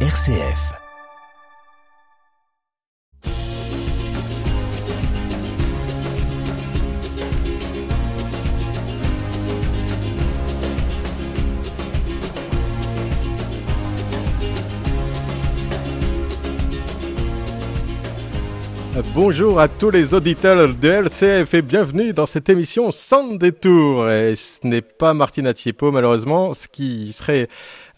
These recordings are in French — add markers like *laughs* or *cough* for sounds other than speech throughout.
RCF. Bonjour à tous les auditeurs de RCF et bienvenue dans cette émission sans détour. Et ce n'est pas Martina Thiepo malheureusement, ce qui serait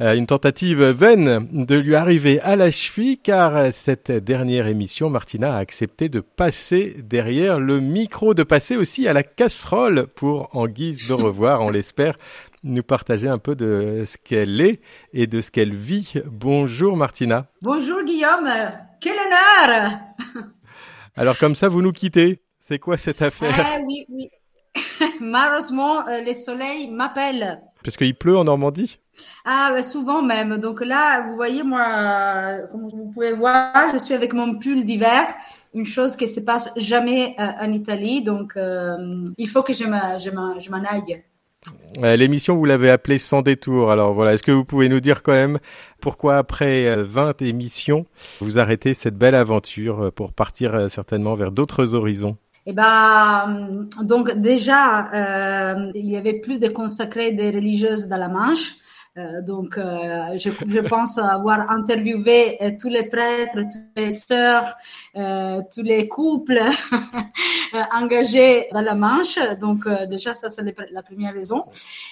euh, une tentative vaine de lui arriver à la cheville car cette dernière émission, Martina a accepté de passer derrière le micro, de passer aussi à la casserole pour, en guise de revoir, on l'espère, nous partager un peu de ce qu'elle est et de ce qu'elle vit. Bonjour Martina. Bonjour Guillaume, quel honneur *laughs* alors comme ça, vous nous quittez. C'est quoi cette affaire Ah oui, oui. *laughs* Malheureusement, euh, les soleils m'appellent. Parce qu'il pleut en Normandie Ah, bah, souvent même. Donc là, vous voyez, moi, comme vous pouvez voir, je suis avec mon pull d'hiver. Une chose qui se passe jamais euh, en Italie. Donc, euh, il faut que je m'en aille. L'émission, vous l'avez appelée Sans détour. Alors voilà, est-ce que vous pouvez nous dire quand même pourquoi après 20 euh, émissions, vous arrêtez cette belle aventure euh, pour partir euh, certainement vers d'autres horizons? Eh ben, donc déjà, il y avait plus de consacrés des religieuses dans la Manche. Euh, donc, euh, je, je, pense avoir interviewé euh, tous les prêtres, toutes les sœurs, tous les couples *laughs* engagés dans la Manche. Donc, déjà, ça, c'est la première raison.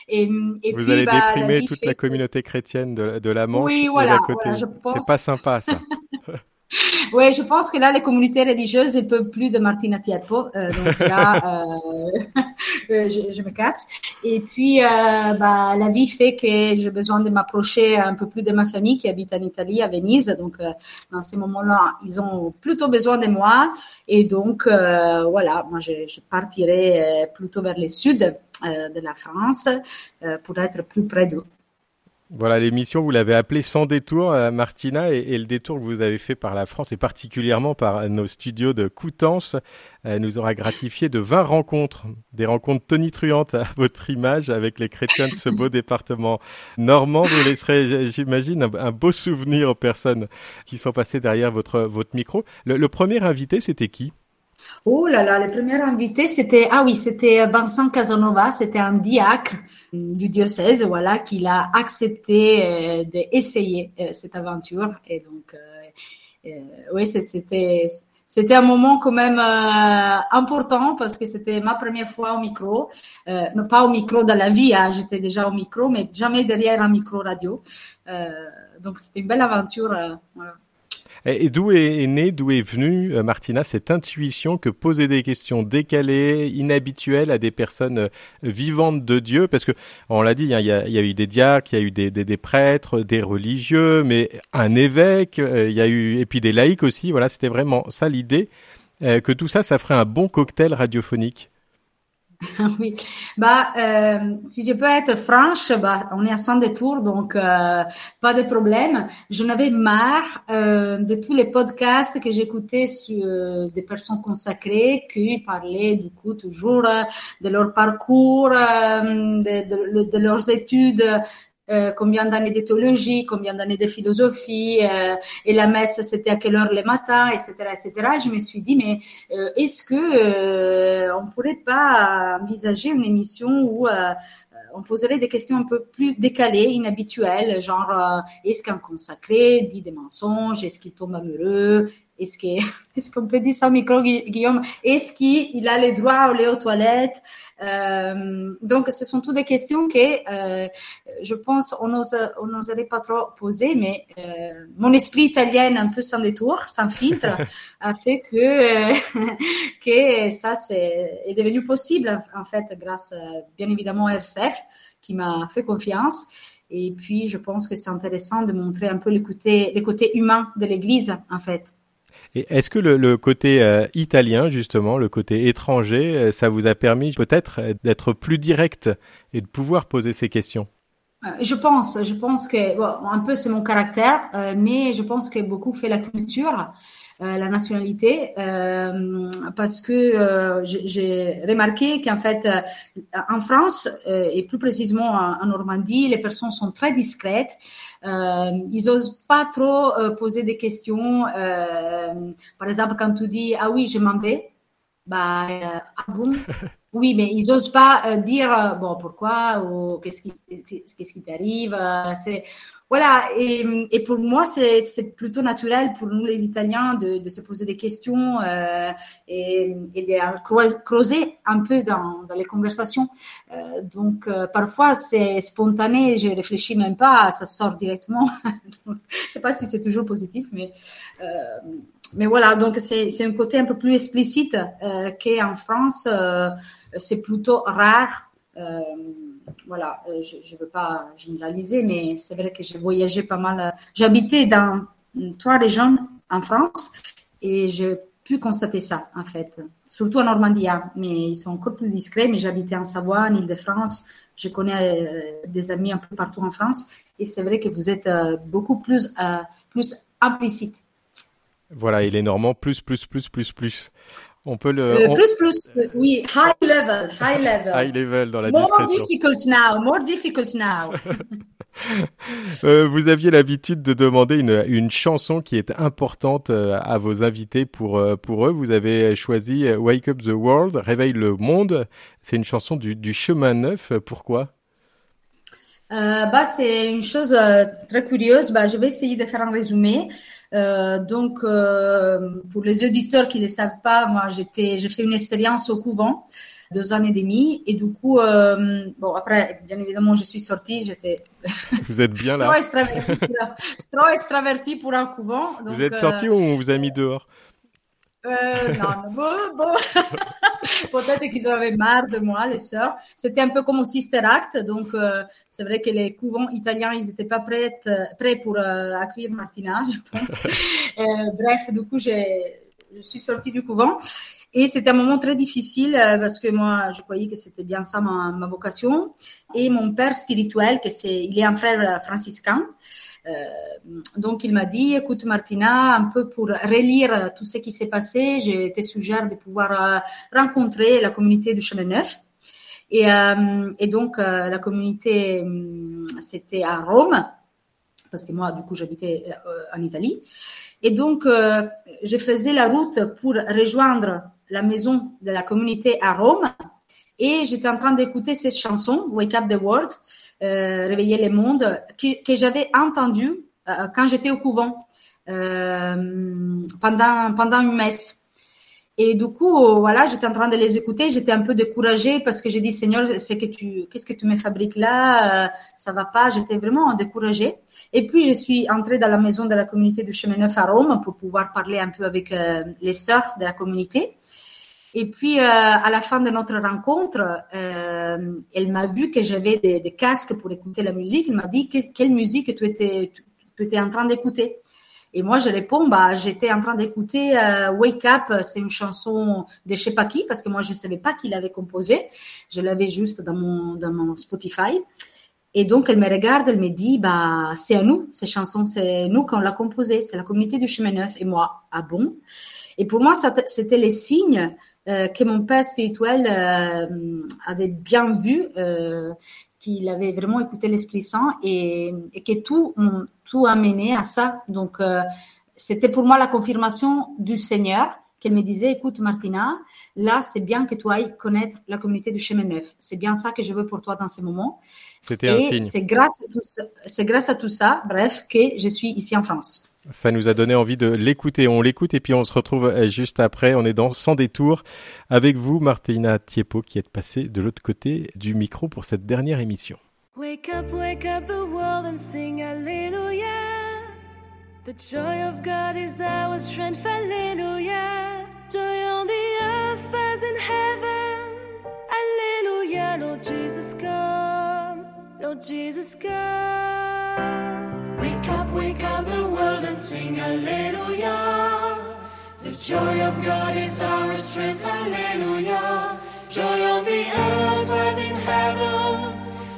Et, et Vous puis, allez bah, déprimer toute la communauté chrétienne de, de la Manche oui, voilà, côté. Voilà, pense... C'est pas sympa, ça. *laughs* Oui, je pense que là, les communautés religieuses ne peuvent plus de Martina Tieppo. Euh, donc là, euh, *laughs* euh, je, me casse. Et puis, bah, la vie fait que j'ai besoin de m'approcher un peu plus de ma famille qui habite en Italie, à Venise. Donc, dans ces moments-là, ils ont plutôt besoin de moi. Et donc, voilà, moi, je, je, partirai plutôt vers le sud de la France pour être plus près d'eux. Voilà, l'émission, vous l'avez appelée Sans détour, euh, Martina, et, le détour que vous avez fait par la France, et particulièrement par nos studios de Coutances, euh, nous aura gratifié de 20 rencontres, des rencontres tonitruantes à *laughs* votre image avec les chrétiens de ce beau *laughs* département normand. Vous laisserez, j'imagine, un, beau souvenir aux personnes qui sont passées derrière votre, votre micro. le premier invité, c'était qui? Oh là là, les premiers invités, c'était, ah oui, c'était Vincent Casanova, c'était un diacre du diocèse, voilà, qui a accepté euh, d'essayer euh, cette aventure. Et donc, euh, euh oui, c'était, c'était un moment quand même euh, important parce que c'était ma première fois au micro, euh, non pas au micro dans la vie, hein, j'étais déjà au micro, mais jamais derrière un micro radio. donc c'était une belle aventure. Voilà. Et d'où est, née, d'où est venue, euh, Martina, cette intuition que poser des questions décalées, inhabituelles à des personnes euh, vivantes de Dieu? Parce que, on l'a dit, hein, il y, a, eu des diacres, il y a eu des, prêtres, des religieux, mais un évêque, euh, il y a eu, et puis des laïcs aussi. Voilà, c'était vraiment ça l'idée, que tout ça, ça ferait un bon cocktail radiophonique. Oui, bah euh, si je peux être franche, bah on est à 100 détours, donc euh, pas de problème. Je n'avais marre euh, de tous les podcasts que j'écoutais sur euh, des personnes consacrées qui parlaient du coup toujours de leur parcours, euh, de, de, de, leurs études euh, combien d'années de théologie, combien d'années de philosophie, euh, et la messe c'était à quelle heure le matin, etc., etc. je me suis dit mais euh, est-ce que euh, on pourrait pas envisager une émission où on poserait des questions un peu plus décalées, inhabituelles, genre est-ce qu'un consacré dit des mensonges, est-ce qu'il tombe amoureux, est-ce que *laughs* est-ce qu'on peut dire ça au micro, Guillaume? Est-ce qu'il a le droit à aller aux toilettes? Euh, Donc, ce sont toutes des questions que euh, je pense on n'oserait pas trop poser, mais euh, mon esprit italien un peu sans détour, sans filtre, *laughs* a fait que *laughs* que ça c'est est devenu possible en fait grâce bien évidemment à RCF qui m'a fait confiance. Et puis, je pense que c'est intéressant de montrer un peu les côtés, les côtés humains de l'Église, en fait. Et est-ce que le, côté euh, italien, justement, le côté étranger, euh, ça vous a permis peut-être d'être plus direct et de pouvoir poser ces questions? Euh, je pense, je pense que bon, un peu c'est mon caractère, mais je pense que beaucoup fait la culture. La nationalité parce que j'ai remarqué qu'en fait en France et plus précisément en, Normandie, les personnes sont très discrètes. ils osent pas trop poser des questions. par exemple, quand tu dis ah oui, je m'en vais, bah ah bon? *laughs* Oui, mais ils n'osent pas euh, dire euh, bon pourquoi ou qu'est-ce qui qu'est-ce qui t'arrive. Euh, voilà et, pour moi c'est plutôt naturel pour nous les Italiens de, de se poser des questions et, et de creuser un peu dans, dans les conversations. Donc parfois c'est spontané, je réfléchis même pas, ça sort directement. *laughs* je sais pas si c'est toujours positif, mais mais voilà donc c'est un côté un peu plus explicite euh, qu'en France c'est plutôt rare. Euh, voilà, euh, je ne veux pas généraliser, mais c'est vrai que j'ai voyagé pas mal. J'habitais dans trois régions en France et j'ai pu constater ça, en fait. Surtout en Normandie, hein. mais ils sont encore plus discrets. Mais j'habitais en Savoie, en Ile-de-France. Je connais euh, des amis un peu partout en France. Et c'est vrai que vous êtes beaucoup plus, plus implicite. Voilà, il est normand, plus, plus, plus, plus, plus. On peut le. Plus, plus, oui, high level, high level. High level dans la more discrétion. difficult now, more difficult now. *laughs* euh, vous aviez l'habitude de demander une, une chanson qui est importante euh, à vos invités pour, euh, pour eux. Vous avez choisi euh, Wake Up the World, Réveille le monde. C'est une chanson du, du chemin neuf. Pourquoi? Euh, bah, c'est une chose euh, très curieuse. Bah, je vais essayer de faire un résumé. Euh, donc, euh, pour les auditeurs qui ne le savent pas, moi, j'étais, j'ai fait une expérience au couvent, deux ans et demi, et du coup, euh, bon, après, bien évidemment, je suis sortie, j'étais. *laughs* Vous êtes bien là. *laughs* trop extravertie pour un, trop extravertie pour un couvent. Donc, vous êtes sortie ou on vous a mis dehors? Euh, *laughs* peut-être qu'ils avaient marre de moi, les sœurs. C'était un peu comme au Sister Act, donc euh, c'est vrai que les couvents italiens, ils n'étaient pas prêts, prêts pour euh, accueillir Martina, *laughs* je pense. Euh, bref, du coup, je suis sortie du couvent. Et c'était un moment très difficile euh, parce que moi, je croyais que c'était bien ça ma, vocation. Et mon père spirituel, il est un frère franciscain, euh, donc il m'a dit, écoute Martina, un peu pour relire tout ce qui s'est passé, j'ai été suggère de pouvoir euh, rencontrer la communauté du chemin neuf. Et, euh, et donc la communauté, c'était à Rome, parce que moi, du coup, j'habitais en Italie. Et donc, je faisais la route pour rejoindre la maison de la communauté à Rome. Et j'étais en train d'écouter cette chanson, Wake Up the World, euh, Réveiller le monde, que, j'avais entendue euh, quand j'étais au couvent euh, pendant, pendant une messe. Et du coup, voilà, j'étais en train de les écouter, j'étais un peu découragée parce que j'ai dit, Seigneur, c'est que tu, qu'est-ce que tu me fabriques là? Ça va pas. J'étais vraiment découragée. Et puis, je suis entrée dans la maison de la communauté du chemin neuf à Rome pour pouvoir parler un peu avec les sœurs de la communauté. Et puis, euh, à la fin de notre rencontre, euh, elle m'a vu que j'avais des, casques pour écouter la musique. Elle m'a dit quelle musique tu étais, tu, étais en train d'écouter? Et moi, je réponds, bah, j'étais en train d'écouter euh, Wake Up. C'est une chanson de je sais pas qui, parce que moi, je savais pas qui l'avait composée. Je l'avais juste dans mon, dans mon Spotify. Et donc, elle me regarde, elle me dit, bah, c'est à nous, cette chanson, c'est nous qu'on l'a composée, c'est la communauté du chemin neuf. Et moi, ah bon? Et pour moi, c'était les signes euh, que mon père spirituel euh, avait bien vu, euh, qu'il avait vraiment écouté l'Esprit Saint et, et, que tout, tout a mené à ça. Donc, c'était pour moi la confirmation du Seigneur qu'elle me disait, écoute Martina, là c'est bien que tu ailles connaître la communauté du chemin neuf. C'est bien ça que je veux pour toi dans ce moment. C'était un signe. C'est grâce, c'est grâce à tout ça, bref, que je suis ici en France. Ça nous a donné envie de l'écouter. On l'écoute et puis on se retrouve euh, juste après. On est dans Sans détour avec vous, Martina Tiepo, qui est passée de l'autre côté du micro pour cette dernière émission. Wake up, wake up the world and sing Alleluia. The joy of God is our strength, Alleluia. Joy on the earth as in heaven. Alleluia, Lord Jesus come. Lord Jesus come. Alleluia. The joy of God is our strength, Alleluia. Joy on the earth as in heaven.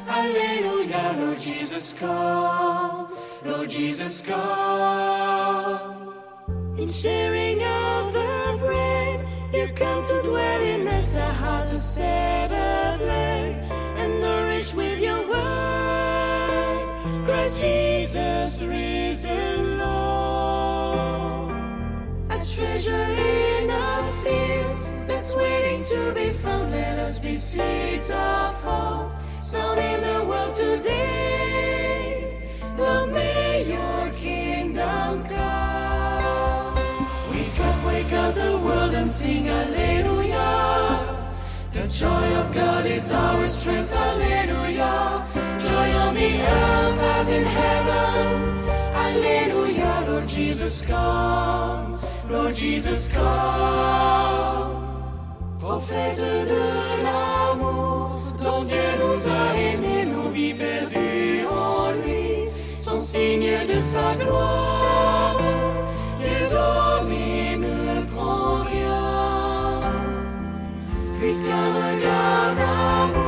Alleluia, Lord Jesus come. Lord Jesus come. In sharing of the bread, you come to dwell in us, a heart to set ablaze and nourish with your word. Christ Jesus, treasure in a field that's waiting to be found. Let us be seeds of hope, sown in the world today. Lord, may your kingdom come. Wake up, wake up the world and sing Alleluia. The joy of God is our strength, Alleluia. Joy on the earth as in heaven, Alleluia. Lord Jesus, come, Lord Jesus, come. Prophète de l'amour, dont Dieu nous a aimés, nos vies perdues en lui, sont signes de sa gloire. Dieu domine, ne prend rien. Puisqu'un regard d'amour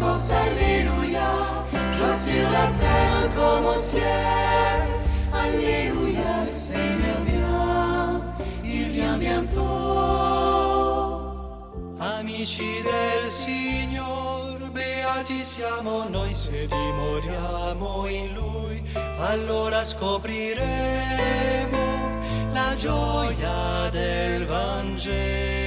force, Alléluia. Joie sur la terre comme au ciel, Alléluia. Le Seigneur vient, il vient bientôt. Amici del Signor, beati siamo noi se dimoriamo in Lui, allora scopriremo la gioia del Vangelo.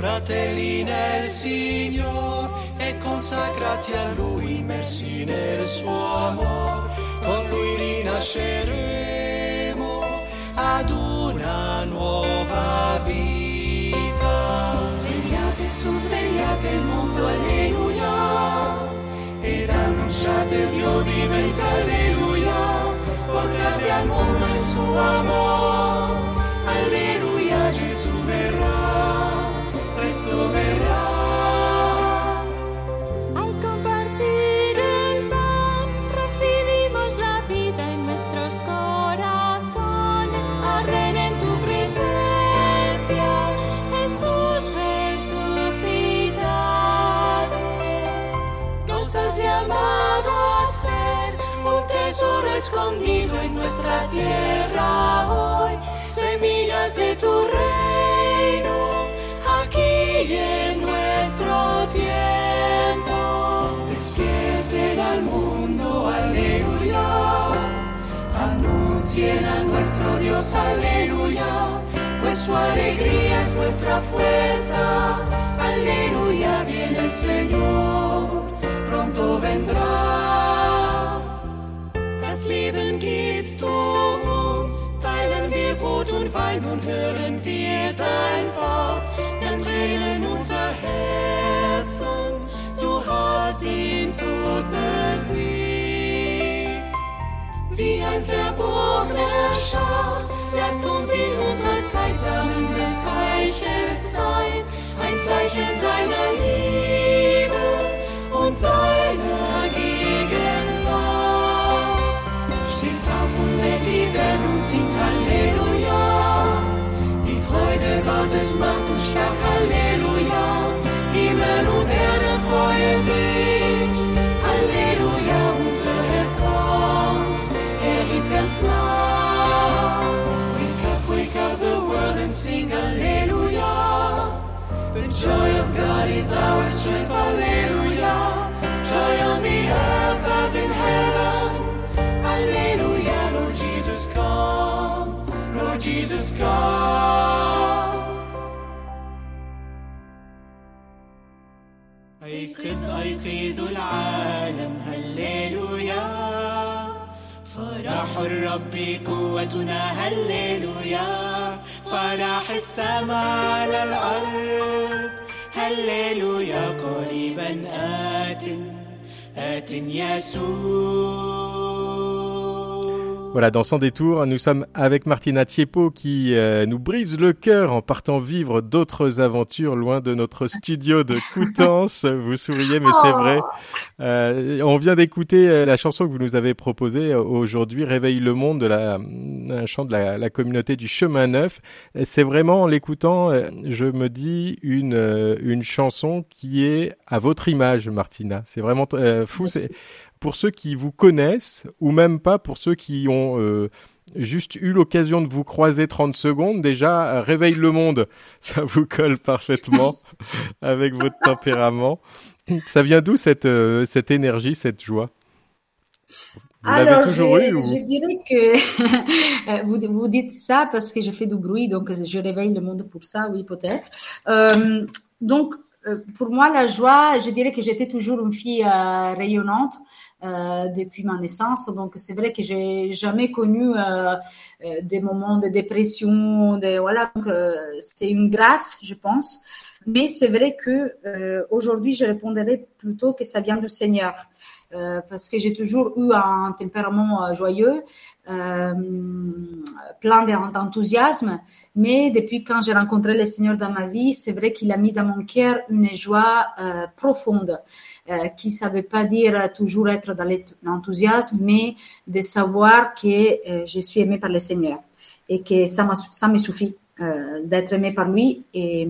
Fratelli nel Signor e consacrati a Lui, immersi nel suo amor, con Lui rinasceremo ad una nuova vita. Svegliate su, svegliate il mondo, alleluia. Ed annunciate il Dio vivente, alleluia. Portate al mondo il suo amor, escondido en nuestra tierra hoy, semillas de tu Anuncien a nuestro Dios, aleluya. Pues su alegría es nuestra fuerza, aleluya. Viene el Señor, pronto vendrá. Das Leben gibst du uns, teilen wir Brot und Wein und hören wir dein Wort, dann brennen unser Herzen, du hast den Tod besiegt. Wie ein verborgener Schatz, lasst uns in unserer Zeit Samen des Reiches sein, ein Zeichen seiner Liebe und seiner Gegenwart. Steht auf und lädt die Welt und singt Halleluja. Die Freude Gottes macht uns stark, Halleluja. ist ganz nah. Wake up, wake up the world and sing Hallelujah. The joy of God is our strength, Hallelujah. Joy on the earth as in heaven, Hallelujah. Lord Jesus, come, Lord Jesus, come. أيقظ أيقظ العالم هللويا فرح الرب قوتنا هللويا. فرح السماء على الأرض. هللويا قريبا آت. آت يسوع. Voilà, dans Sans détour, nous sommes avec Martina Tiepo qui euh, nous brise le cœur en partant vivre d'autres aventures loin de notre studio de Coutances. *laughs* vous souriez, mais c'est vrai. Euh, on vient d'écouter euh, la chanson que vous nous avez proposée aujourd'hui, Réveille le monde, de la, un chant de la, la communauté du chemin neuf. C'est vraiment, en l'écoutant, je me dis une, une chanson qui est à votre image, Martina. C'est vraiment fou. C'est pour ceux qui vous connaissent ou même pas pour ceux qui ont euh, juste eu l'occasion de vous croiser 30 secondes, déjà, euh, réveille le monde. *laughs* Ça vous colle parfaitement *laughs* avec votre tempérament. Ça vient d'où cette, euh, cette énergie, cette joie? Vous Alors, toujours je, eu, je dirais que *laughs* vous, vous dites ça parce que je fais du bruit, donc je réveille le monde pour ça, oui, peut-être. Euh, donc, pour moi, la joie, je dirais que j'étais toujours une fille rayonnante. Euh, depuis ma naissance. Donc c'est vrai que j'ai jamais connu euh, euh, des moments de dépression. De, voilà, c'est une grâce, je pense. Mais c'est vrai que aujourd'hui, je répondrais plutôt que ça vient du Seigneur. Euh, parce que j'ai toujours eu un tempérament euh, joyeux, euh, plein d'enthousiasme. Mais depuis quand j'ai rencontré le Seigneur dans ma vie, c'est vrai qu'il a mis dans mon cœur une joie profonde, qui ne veut pas dire toujours être dans l'enthousiasme, mais de savoir que je suis aimée par le Seigneur et que ça, ça me suffit d'être aimée par lui. Et,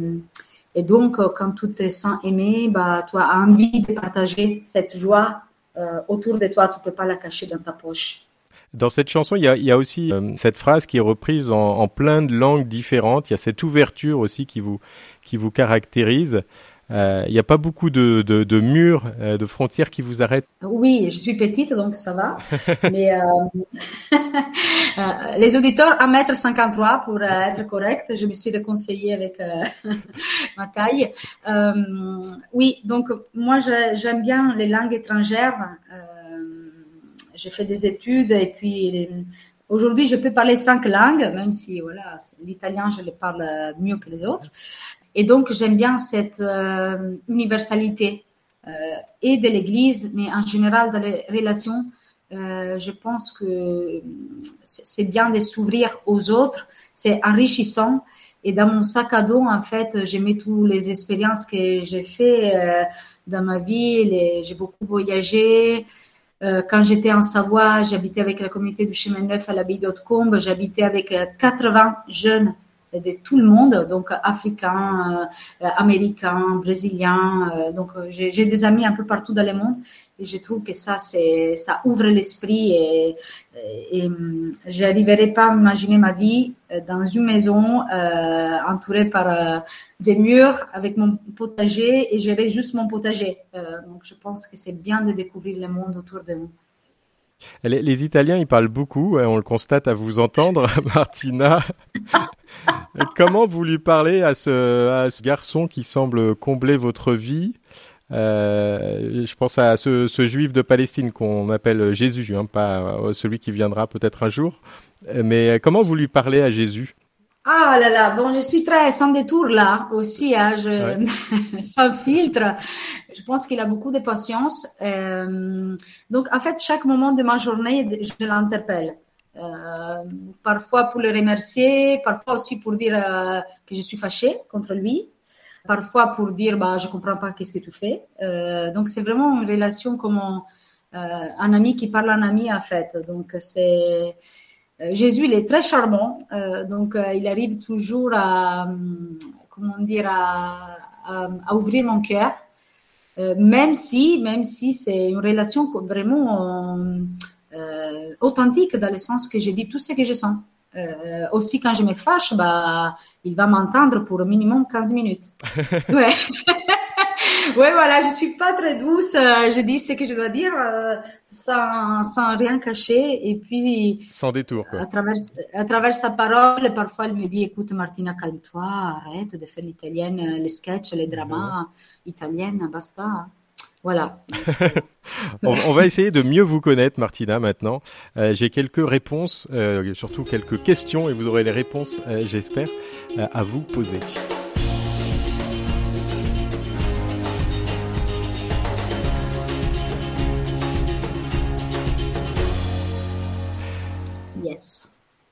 et donc, quand tu te sens aimé, bah, tu as envie de partager cette joie euh, autour de toi, tu ne peux pas la cacher dans ta poche. Dans cette chanson, il y a, aussi euh, cette phrase qui est reprise en, en, plein de langues différentes. Il y a cette ouverture aussi qui vous, qui vous caractérise. Euh, il n'y a pas beaucoup de, de, de murs, euh, de frontières qui vous arrêtent. Oui, je suis petite, donc ça va. *laughs* Mais *laughs* euh, les auditeurs 1m53 pour être correct. Je me suis réconciliée avec *laughs* ma taille. oui, donc moi j'aime bien les langues étrangères. j'ai fait des études et puis Aujourd'hui, je peux parler cinq langues, même si voilà, l'italien, je le parle mieux que les autres. Et donc, j'aime bien cette euh, universalité euh, et de l'Église, mais en général dans les relations. Euh, je pense que c'est bien de s'ouvrir aux autres, c'est enrichissant. Et dans mon sac à dos, en fait, j'ai mis toutes les expériences que j'ai fait euh, dans ma vie. J'ai beaucoup voyagé. Quand j'étais en Savoie, j'habitais avec la communauté du chemin neuf à l'abbaye d'Hautecombe. J'habitais avec 80 jeunes de tout le monde, donc africains, euh, américains, brésiliens. Euh, donc j'ai des amis un peu partout dans le monde et je trouve que ça c'est ça ouvre l'esprit et, et, je n'arriverai pas à imaginer ma vie euh, dans une maison euh, entourée par des murs avec mon potager et gérer juste mon potager. donc je pense que c'est bien de découvrir le monde autour de nous. Les, les, Italiens, ils parlent beaucoup, on le constate à vous entendre, *laughs* Martina. *laughs* *laughs* Comment vous lui parlez à ce, à ce garçon qui semble combler votre vie? Euh, je pense à ce, ce, juif de Palestine qu'on appelle Jésus, hein, pas euh, celui qui viendra peut-être un jour. Mais comment vous lui parlez à Jésus? Ah là là, bon, je suis très sans détour là aussi, hein, je, *laughs* sans filtre. Je pense qu'il a beaucoup de patience. Euh, donc, en fait, chaque moment de ma journée, je l'interpelle. Euh, parfois pour le remercier, parfois aussi pour dire euh, que je suis fâchée contre lui, parfois pour dire bah je comprends pas qu'est-ce que tu fais. Euh, donc c'est vraiment une relation comme un, ami qui parle à un ami en fait. Donc c'est Jésus, il est très charmant, donc il arrive toujours à comment dire à ouvrir mon cœur, même si même si c'est une relation vraiment euh, authentique dans le sens que je dis tout ce que je sens. Euh, aussi, quand je me fâche, bah, il va m'entendre pour au minimum 15 minutes. *laughs* ouais. *laughs* ouais, voilà, je suis pas très douce. Euh, je dis ce que je dois dire sans, sans rien cacher. Et puis. Sans détour, quoi. À travers, à travers sa parole, parfois, elle me dit écoute, Martina, calme-toi, arrête de faire l'italienne, les sketchs, les dramas italiennes, basta. Voilà. *laughs* on, va essayer de mieux vous connaître, Martina, maintenant. Euh, j'ai quelques réponses, euh, surtout quelques questions, et vous aurez les réponses, euh, j'espère, à vous poser.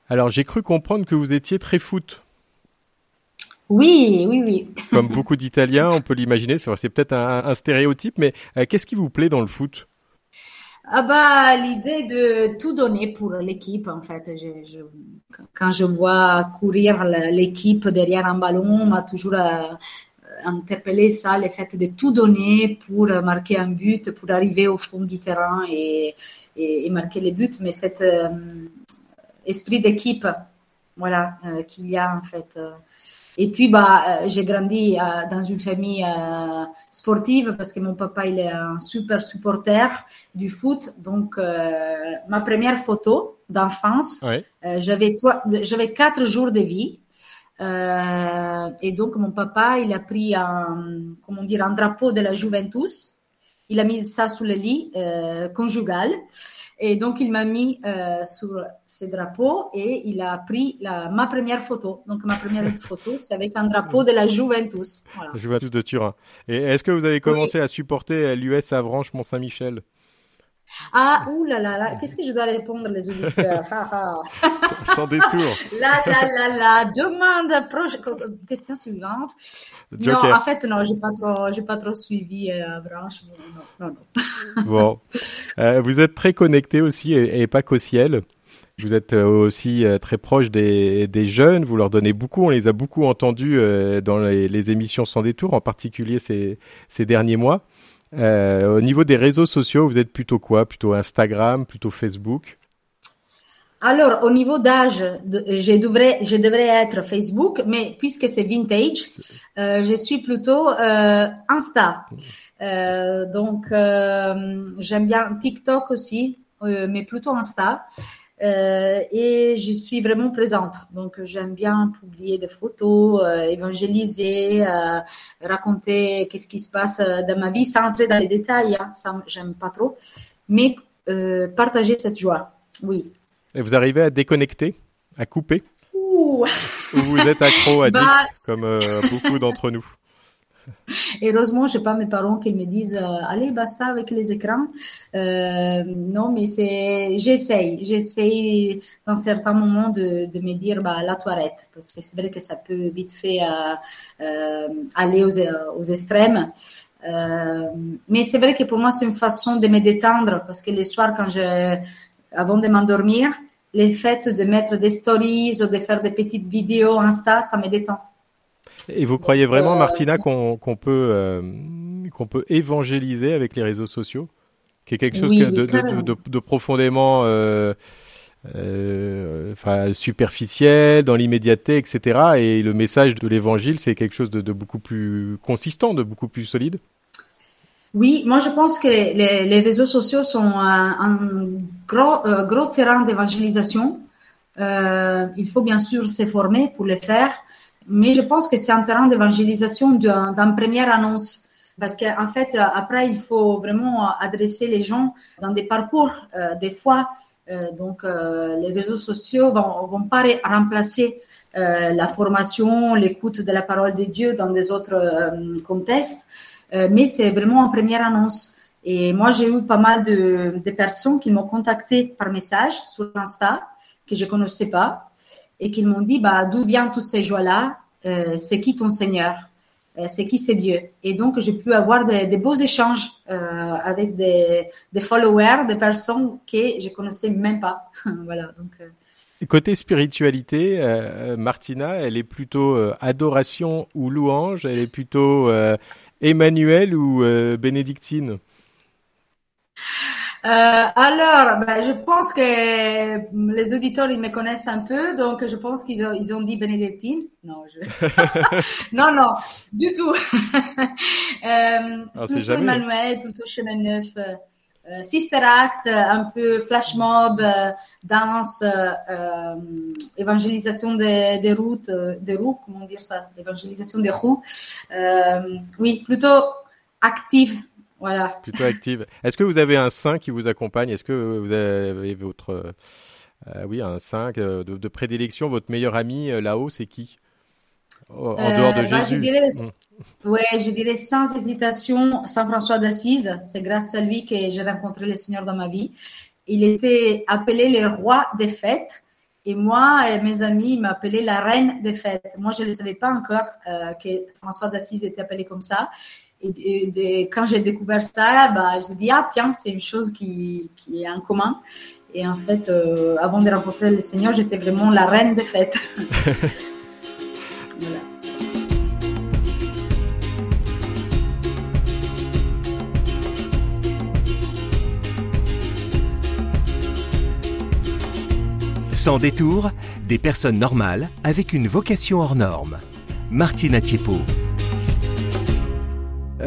Alors j'ai cru comprendre que vous étiez très foot. Oui, oui, oui. Comme beaucoup d'Italiens, on peut l'imaginer. C'est peut-être un, stéréotype, mais euh, qu'est-ce qui vous plaît dans le foot? Ah bah l'idée de tout donner pour l'équipe en fait. Quand je vois courir l'équipe derrière un ballon, m'a toujours euh, interpellé ça, le fait de tout donner pour marquer un but, pour arriver au fond du terrain et, marquer les buts. Mais cet euh, esprit d'équipe, voilà, qu'il y a en fait. Et puis, bah, euh, j'ai grandi euh, dans une famille euh, sportive parce que mon papa, il est un super supporter du foot. Donc, ma première photo d'enfance, euh, j'avais trois, j'avais quatre jours de vie. Et donc, mon papa, il a pris un, comment dire, un drapeau de la Juventus. Il a mis ça sous le lit euh, conjugal. Et donc, il m'a mis euh, sur ce drapeau et il a pris la, ma première photo. Donc, ma première *laughs* photo, c'est avec un drapeau de la Juventus. Voilà. Tous de Turin. Et est-ce que vous avez commencé à supporter l'US Avranches Mont-Saint-Michel Ah, ouh là là là, qu'est-ce que je dois répondre les auditeurs? Sans- Sans détour. Là là là là, demande proche, question suivante. Non, en fait, non, j'ai pas trop, j'ai pas trop suivi euh, Branche. Non, non, non. *laughs* Bon. Euh, vous êtes très connecté aussi et, et pas qu'au ciel. Vous êtes euh, aussi euh, très proche des, des jeunes, vous leur donnez beaucoup, on les a beaucoup entendus dans les, les émissions sans détour, en particulier ces, ces derniers mois. Euh, au niveau des réseaux sociaux, vous êtes plutôt quoi? Plutôt Instagram, plutôt Facebook? Alors, au niveau d'âge, je devrais, être Facebook, mais puisque c'est vintage, euh, je suis plutôt euh, Insta. Donc, j'aime bien TikTok aussi, mais plutôt Insta. Euh, et je suis vraiment présente. Donc, j'aime bien publier des photos, euh, évangéliser, euh, raconter qu'est-ce qui se passe dans ma vie sans entrer dans les détails. Hein, ça, j'aime pas trop. Mais partager cette joie, oui. Et vous arrivez à déconnecter, à couper? Ouh. Ou vous êtes accro, *laughs* addict, Bah, comme beaucoup d'entre nous? Heureusement, je pas mes parents qui me disent euh, allez basta avec les écrans. Euh, non, mais j'essaye, j'essaye dans certains moments de, de me dire bah tu arrêtes parce que c'est vrai que ça peut vite fait euh, aller aux, aux extrêmes. Mais c'est vrai que pour moi c'est une façon de me détendre parce que les soirs quand je avant de m'endormir, le fait de mettre des stories ou de faire des petites vidéos Insta, ça me détend. Et vous croyez vraiment, euh, Martina, si- qu'on peut, euh, qu'on peut évangéliser avec les réseaux sociaux? Qu'il y a quelque chose Oui, que- oui, de, de, carrément. de- de profondément euh, euh, enfin, superficiel, dans l'immédiateté, etc. Et le message de l'évangile, c'est quelque chose de, de beaucoup plus consistant, de beaucoup plus solide? Oui, moi je pense que les, les réseaux sociaux sont un, un gros, euh, gros terrain d'évangélisation. Euh, il faut bien sûr se former pour le faire, mais je pense que c'est un terrain d'évangélisation d'un- d'une première annonce. Parce qu'en fait, après, il faut vraiment adresser les gens dans des parcours. Euh, des fois, euh, donc, euh, les réseaux sociaux vont, vont pas remplacer la formation, l'écoute de la parole de Dieu dans des autres contextes. Mais c'est vraiment en première annonce. Et moi, j'ai eu pas mal de, personnes qui m'ont contacté par message sur Insta, que je connaissais pas, et qui m'ont dit, bah, d'où viennent toutes ces joies-là? Euh, c'est qui ton Seigneur? Euh, c'est qui c'est Dieu? Et donc, j'ai pu avoir des, beaux échanges euh, avec des, followers, des personnes que je connaissais même pas. *laughs* voilà. Côté spiritualité, Martina, elle est plutôt adoration ou louange? Elle est plutôt Emmanuel ou bénédictine? Alors, ben, je pense que les auditeurs, ils me connaissent un peu, donc je pense qu'ils ont, ils ont dit bénédictine. Non, je... *laughs* non, non, du tout. *laughs* euh, Ah, plutôt jamais. Emmanuel, plutôt chemin neuf, euh, euh, Sister Act, euh, un peu flash mob, euh, danse, euh, euh, évangélisation des, des routes, euh, des roues, comment dire ça, évangélisation des roues. Euh, oui, plutôt active, voilà. Plutôt active. Est-ce que vous avez un saint qui vous accompagne? Est-ce que vous avez votre, euh, oui, un saint euh, de, de prédilection? Votre meilleur ami euh, là-haut, c'est qui? Oh, En dehors de bah, je Jésus. dirais, Mm. ouais, je dirais sans hésitation Saint François d'Assise. C'est grâce à lui que j'ai rencontré le Seigneur dans ma vie. Il était appelé le roi des fêtes Et moi et mes amis m'appelaient la reine des fêtes. Moi, je ne savais pas encore euh, que François d'Assise était appelé comme ça. Et, et de- quand j'ai découvert ça, bah, j'ai dit, ah tiens, c'est une chose qui, qui est en commun. Et en fait, euh, avant de rencontrer le Seigneur, j'étais vraiment la reine des fêtes. *laughs* Voilà. Sans détour, des personnes normales avec une vocation hors norme. Martina Thiepo.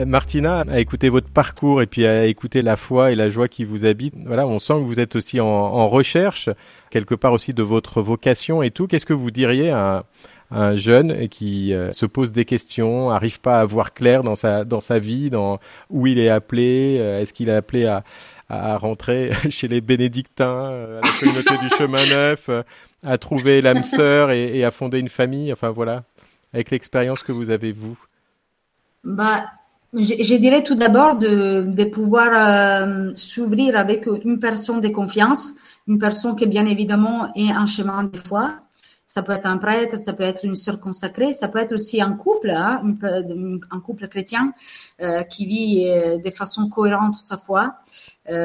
Euh, Martina, à écouter votre parcours et puis à écouter la foi et la joie qui vous habite, voilà, on sent que vous êtes aussi en, recherche, quelque part aussi de votre vocation et tout. Qu'est-ce que vous diriez à un, jeune qui euh, se pose des questions, arrive pas à voir clair dans sa, dans sa vie, dans où il est appelé, euh, est-ce qu'il est appelé à, à rentrer *laughs* chez les bénédictins, à la communauté du chemin neuf, à trouver l'âme sœur et, et à fonder une famille, enfin voilà, avec l'expérience que vous avez vous. Bah, je, dirais tout d'abord de, pouvoir euh, s'ouvrir avec une personne de confiance, une personne qui bien évidemment est en chemin de foi. Ça peut être un prêtre, ça peut être une sœur consacrée, ça peut être aussi un couple, hein, un couple chrétien euh, qui vit euh, de façon cohérente sa foi.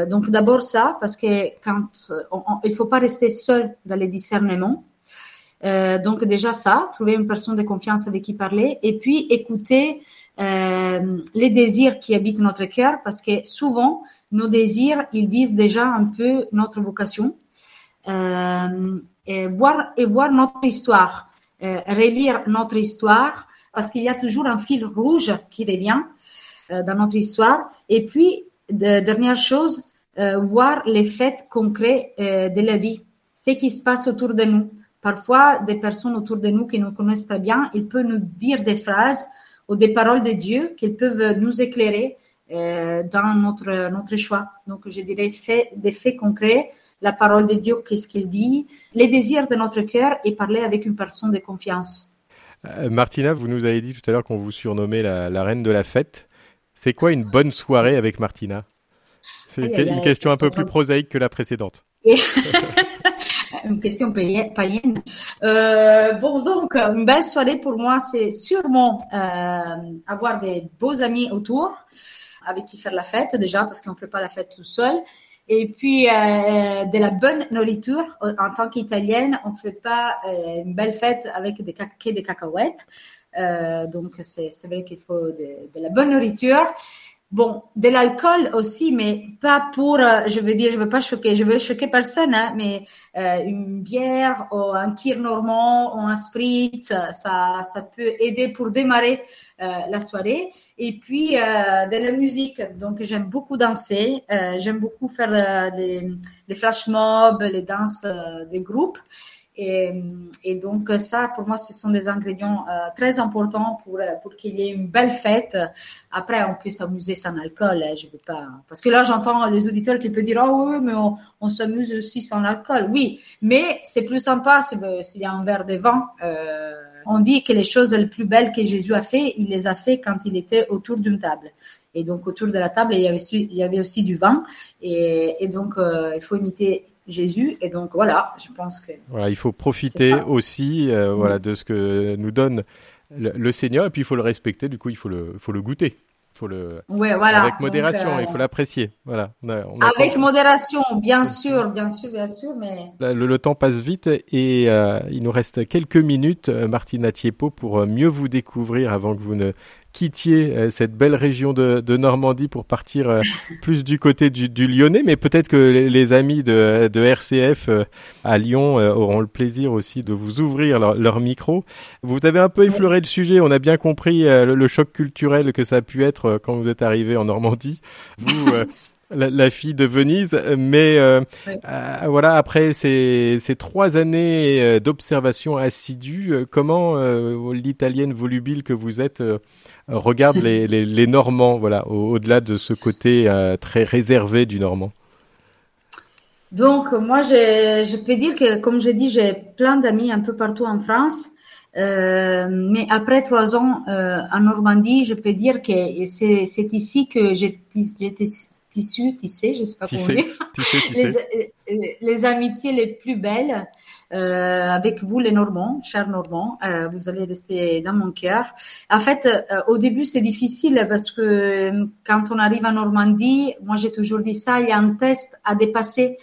Donc d'abord ça, parce que quand on, on- faut pas rester seul dans les discernements. Donc déjà ça, trouver une personne de confiance avec qui parler, et puis écouter euh, les désirs qui habitent notre cœur, parce que souvent nos désirs, ils disent déjà un peu notre vocation. Euh, et voir et voir notre histoire, euh, relire notre histoire, parce qu'il y a toujours un fil rouge qui revient dans notre histoire. Et puis de, dernière chose, voir les faits concrets de la vie, ce qui se passe autour de nous. Parfois, des personnes autour de nous qui nous connaissent très bien, ils peuvent nous dire des phrases ou des paroles de Dieu qu'ils peuvent nous éclairer euh, dans notre, notre choix. Donc, je dirais fait, des faits concrets, la parole de Dieu, qu'est-ce qu'il dit, les désirs de notre cœur et parler avec une personne de confiance. Euh, Martina, vous nous avez dit tout à l'heure qu'on vous surnommait la, la reine de la fête. C'est quoi une bonne soirée avec Martina? C'est une question un peu plus prosaïque que la précédente. *laughs* Une question païe- païenne. Euh, bon, donc, une belle soirée pour moi, c'est sûrement euh, avoir des beaux amis autour avec qui faire la fête déjà, parce qu'on ne fait pas la fête tout seul. Et puis, euh, de la bonne nourriture. En tant qu'Italienne, on ne fait pas une belle fête avec des, des cacahuètes. Donc, c'est vrai qu'il faut de la bonne nourriture. Bon, de l'alcool aussi, mais pas pour, euh, je veux dire, je veux pas choquer, je veux choquer personne, hein, mais euh, une bière ou un kir normand ou un spritz, ça, ça, peut aider pour démarrer euh, la soirée. Et puis euh, de la musique, donc j'aime beaucoup danser, euh, j'aime beaucoup faire euh, les, les flash mobs, les danses des groupes. Et, donc ça, pour moi, ce sont des ingrédients euh, très importants pour, euh, pour qu'il y ait une belle fête. Après, on peut s'amuser sans alcool. hein, Je veux pas, parce que là, j'entends les auditeurs qui peuvent dire, oh oui, mais on, s'amuse aussi sans alcool. Oui, mais c'est plus sympa s'il y a un verre de vin. Euh, on dit que les choses les plus belles que Jésus a fait, il les a fait quand il était autour d'une table. Et donc autour de la table, il y avait, aussi du vin. Et, donc il faut imiter Jésus. Et donc voilà, je pense que Voilà, il faut profiter aussi, euh, voilà, de ce que nous donne le, le Seigneur, et puis il faut le respecter. Du coup, il faut le, faut le goûter, il faut le ouais, voilà. avec modération, Donc, euh, il faut l'apprécier. Voilà. On a- on a avec compris. modération, bien sûr, bien sûr, bien sûr, mais Le, le temps passe vite et euh, il nous reste quelques minutes, Martina Thiepo, pour mieux vous découvrir avant que vous ne quittiez euh, cette belle région de, de Normandie pour partir euh, *laughs* plus du côté du, du Lyonnais. Mais peut-être que les, les amis de, de RCF euh, à Lyon auront le plaisir aussi de vous ouvrir leur, leur micro. Vous avez un peu effleuré le sujet. On a bien compris le, le choc culturel que ça a pu être quand vous êtes arrivé en Normandie. Vous, *laughs* la, la fille de Venise, mais euh, Ouais. euh, voilà, après ces, ces trois années euh, d'observation assidue, euh, comment euh, l'italienne volubile que vous êtes euh, regarde les, *laughs* les, les Normands, voilà, au- au-delà de ce côté euh, très réservé du Normand? Donc, moi, je, je peux dire que, comme je dis, j'ai plein d'amis un peu partout en France. Euh, mais après trois ans euh, en Normandie, je peux dire que c'est c'est ici que j'ai tis- j'ai tis- tissu, tissé, je sais pas comment dire, *laughs* tissé, les, tissé. euh, les amitiés les plus belles euh, avec vous, les Normands, chers Normands. Euh, vous allez rester dans mon cœur. En fait, euh, au début, c'est difficile parce que quand on arrive en Normandie, moi j'ai toujours dit ça, il y a un test à dépasser.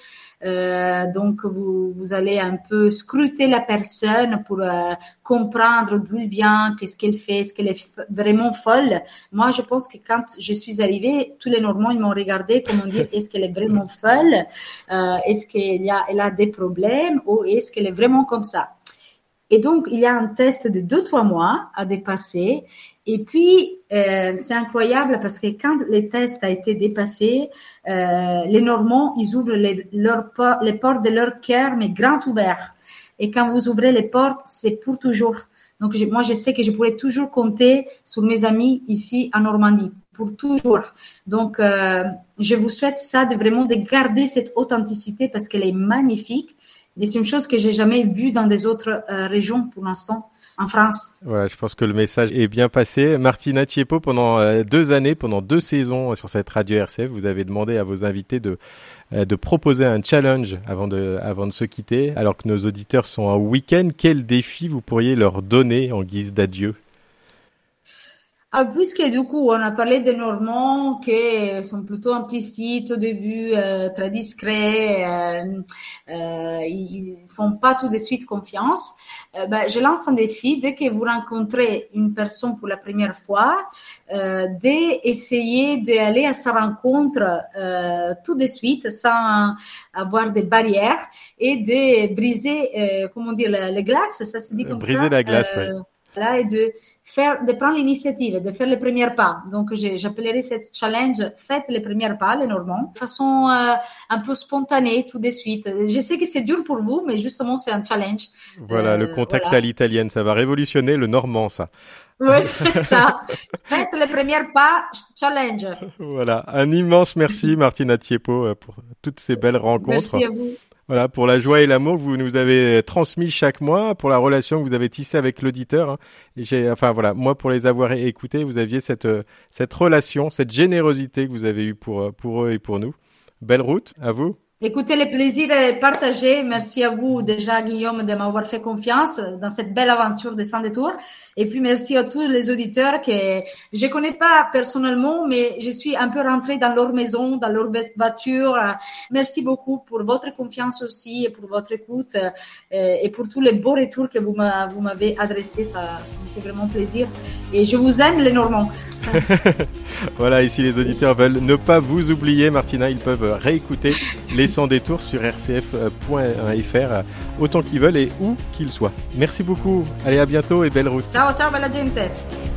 Euh, donc, vous, vous allez un peu scruter la personne pour euh, comprendre d'où elle vient, qu'est-ce qu'elle fait, est-ce qu'elle est vraiment folle. Moi, je pense que quand je suis arrivée, tous les Normands, ils m'ont regardé, comment dire, *laughs* est-ce qu'elle est vraiment folle, euh, est-ce qu'elle a, elle a des problèmes ou est-ce qu'elle est vraiment comme ça? Et donc, il y a un test de deux, trois mois à dépasser. Et puis, euh, c'est incroyable parce que quand les tests a été dépassés, euh, les Normands, ils ouvrent les, leurs, les portes de leur cœur, mais grand ouvert. Et quand vous ouvrez les portes, c'est pour toujours. Donc, moi, je sais que je pourrais toujours compter sur mes amis ici en Normandie, pour toujours. Donc, euh, je vous souhaite ça, de vraiment de garder cette authenticité parce qu'elle est magnifique. Et c'est une chose que j'ai jamais vue dans des autres euh, régions pour l'instant en France. Voilà, je pense que le message est bien passé. Martina Tiepo, pendant euh, deux années, pendant deux saisons sur cette radio RCF, vous avez demandé à vos invités de, euh, de proposer un challenge avant de, avant de se quitter. Alors que nos auditeurs sont en week-end, quel défi vous pourriez leur donner en guise d'adieu? Ah, puisque du coup, on a parlé des Normands qui sont plutôt implicites au début, euh, très discrets, euh, euh, ils font pas tout de suite confiance. Ben, je lance un défi dès que vous rencontrez une personne pour la première fois, euh, d'essayer d'aller à sa rencontre euh, tout de suite sans avoir des barrières et de briser, euh, comment dire, les glaces, ça se dit comme Briser ça. la glace, ouais. Là, et de faire, de prendre l'initiative, de faire les premiers pas. Donc, j'appellerai cette challenge faites les premiers pas, les Normands, de façon euh, un peu spontanée, tout de suite. Je sais que c'est dur pour vous, mais justement, c'est un challenge. Voilà, Euh, le contact voilà. à l'italienne, ça va révolutionner le normand, ça. Oui, *laughs* c'est ça. Faites les premiers pas, challenge. Voilà, un immense merci Martina Tiepo euh, pour toutes ces belles rencontres. Merci à vous. Voilà, pour la joie et l'amour que vous nous avez transmis chaque mois, pour la relation que vous avez tissée avec l'auditeur. hein. Enfin voilà, moi pour les avoir écoutés, vous aviez cette cette relation, cette générosité que vous avez eue pour pour eux et pour nous. Belle route, à vous. Écoutez, le plaisir est partagé. Merci à vous déjà, Guillaume, de m'avoir fait confiance dans cette belle aventure de Sans Détour. Et puis merci à tous les auditeurs que je connais pas personnellement, mais je suis un peu rentrée dans leur maison, dans leur voiture. Merci beaucoup pour votre confiance aussi et pour votre écoute euh, et pour tous les beaux retours que vous m'avez adressés. Ça, ça me fait vraiment plaisir. Et je vous aime, les Normands. *laughs* Voilà, ici les auditeurs veulent ne pas vous oublier, Martina, ils peuvent réécouter les *laughs* sons des tours sur rcf.fr euh, autant qu'ils veulent et où qu'ils soient. Merci beaucoup. Allez, à bientôt et belle route. Ciao, ciao, bella gente.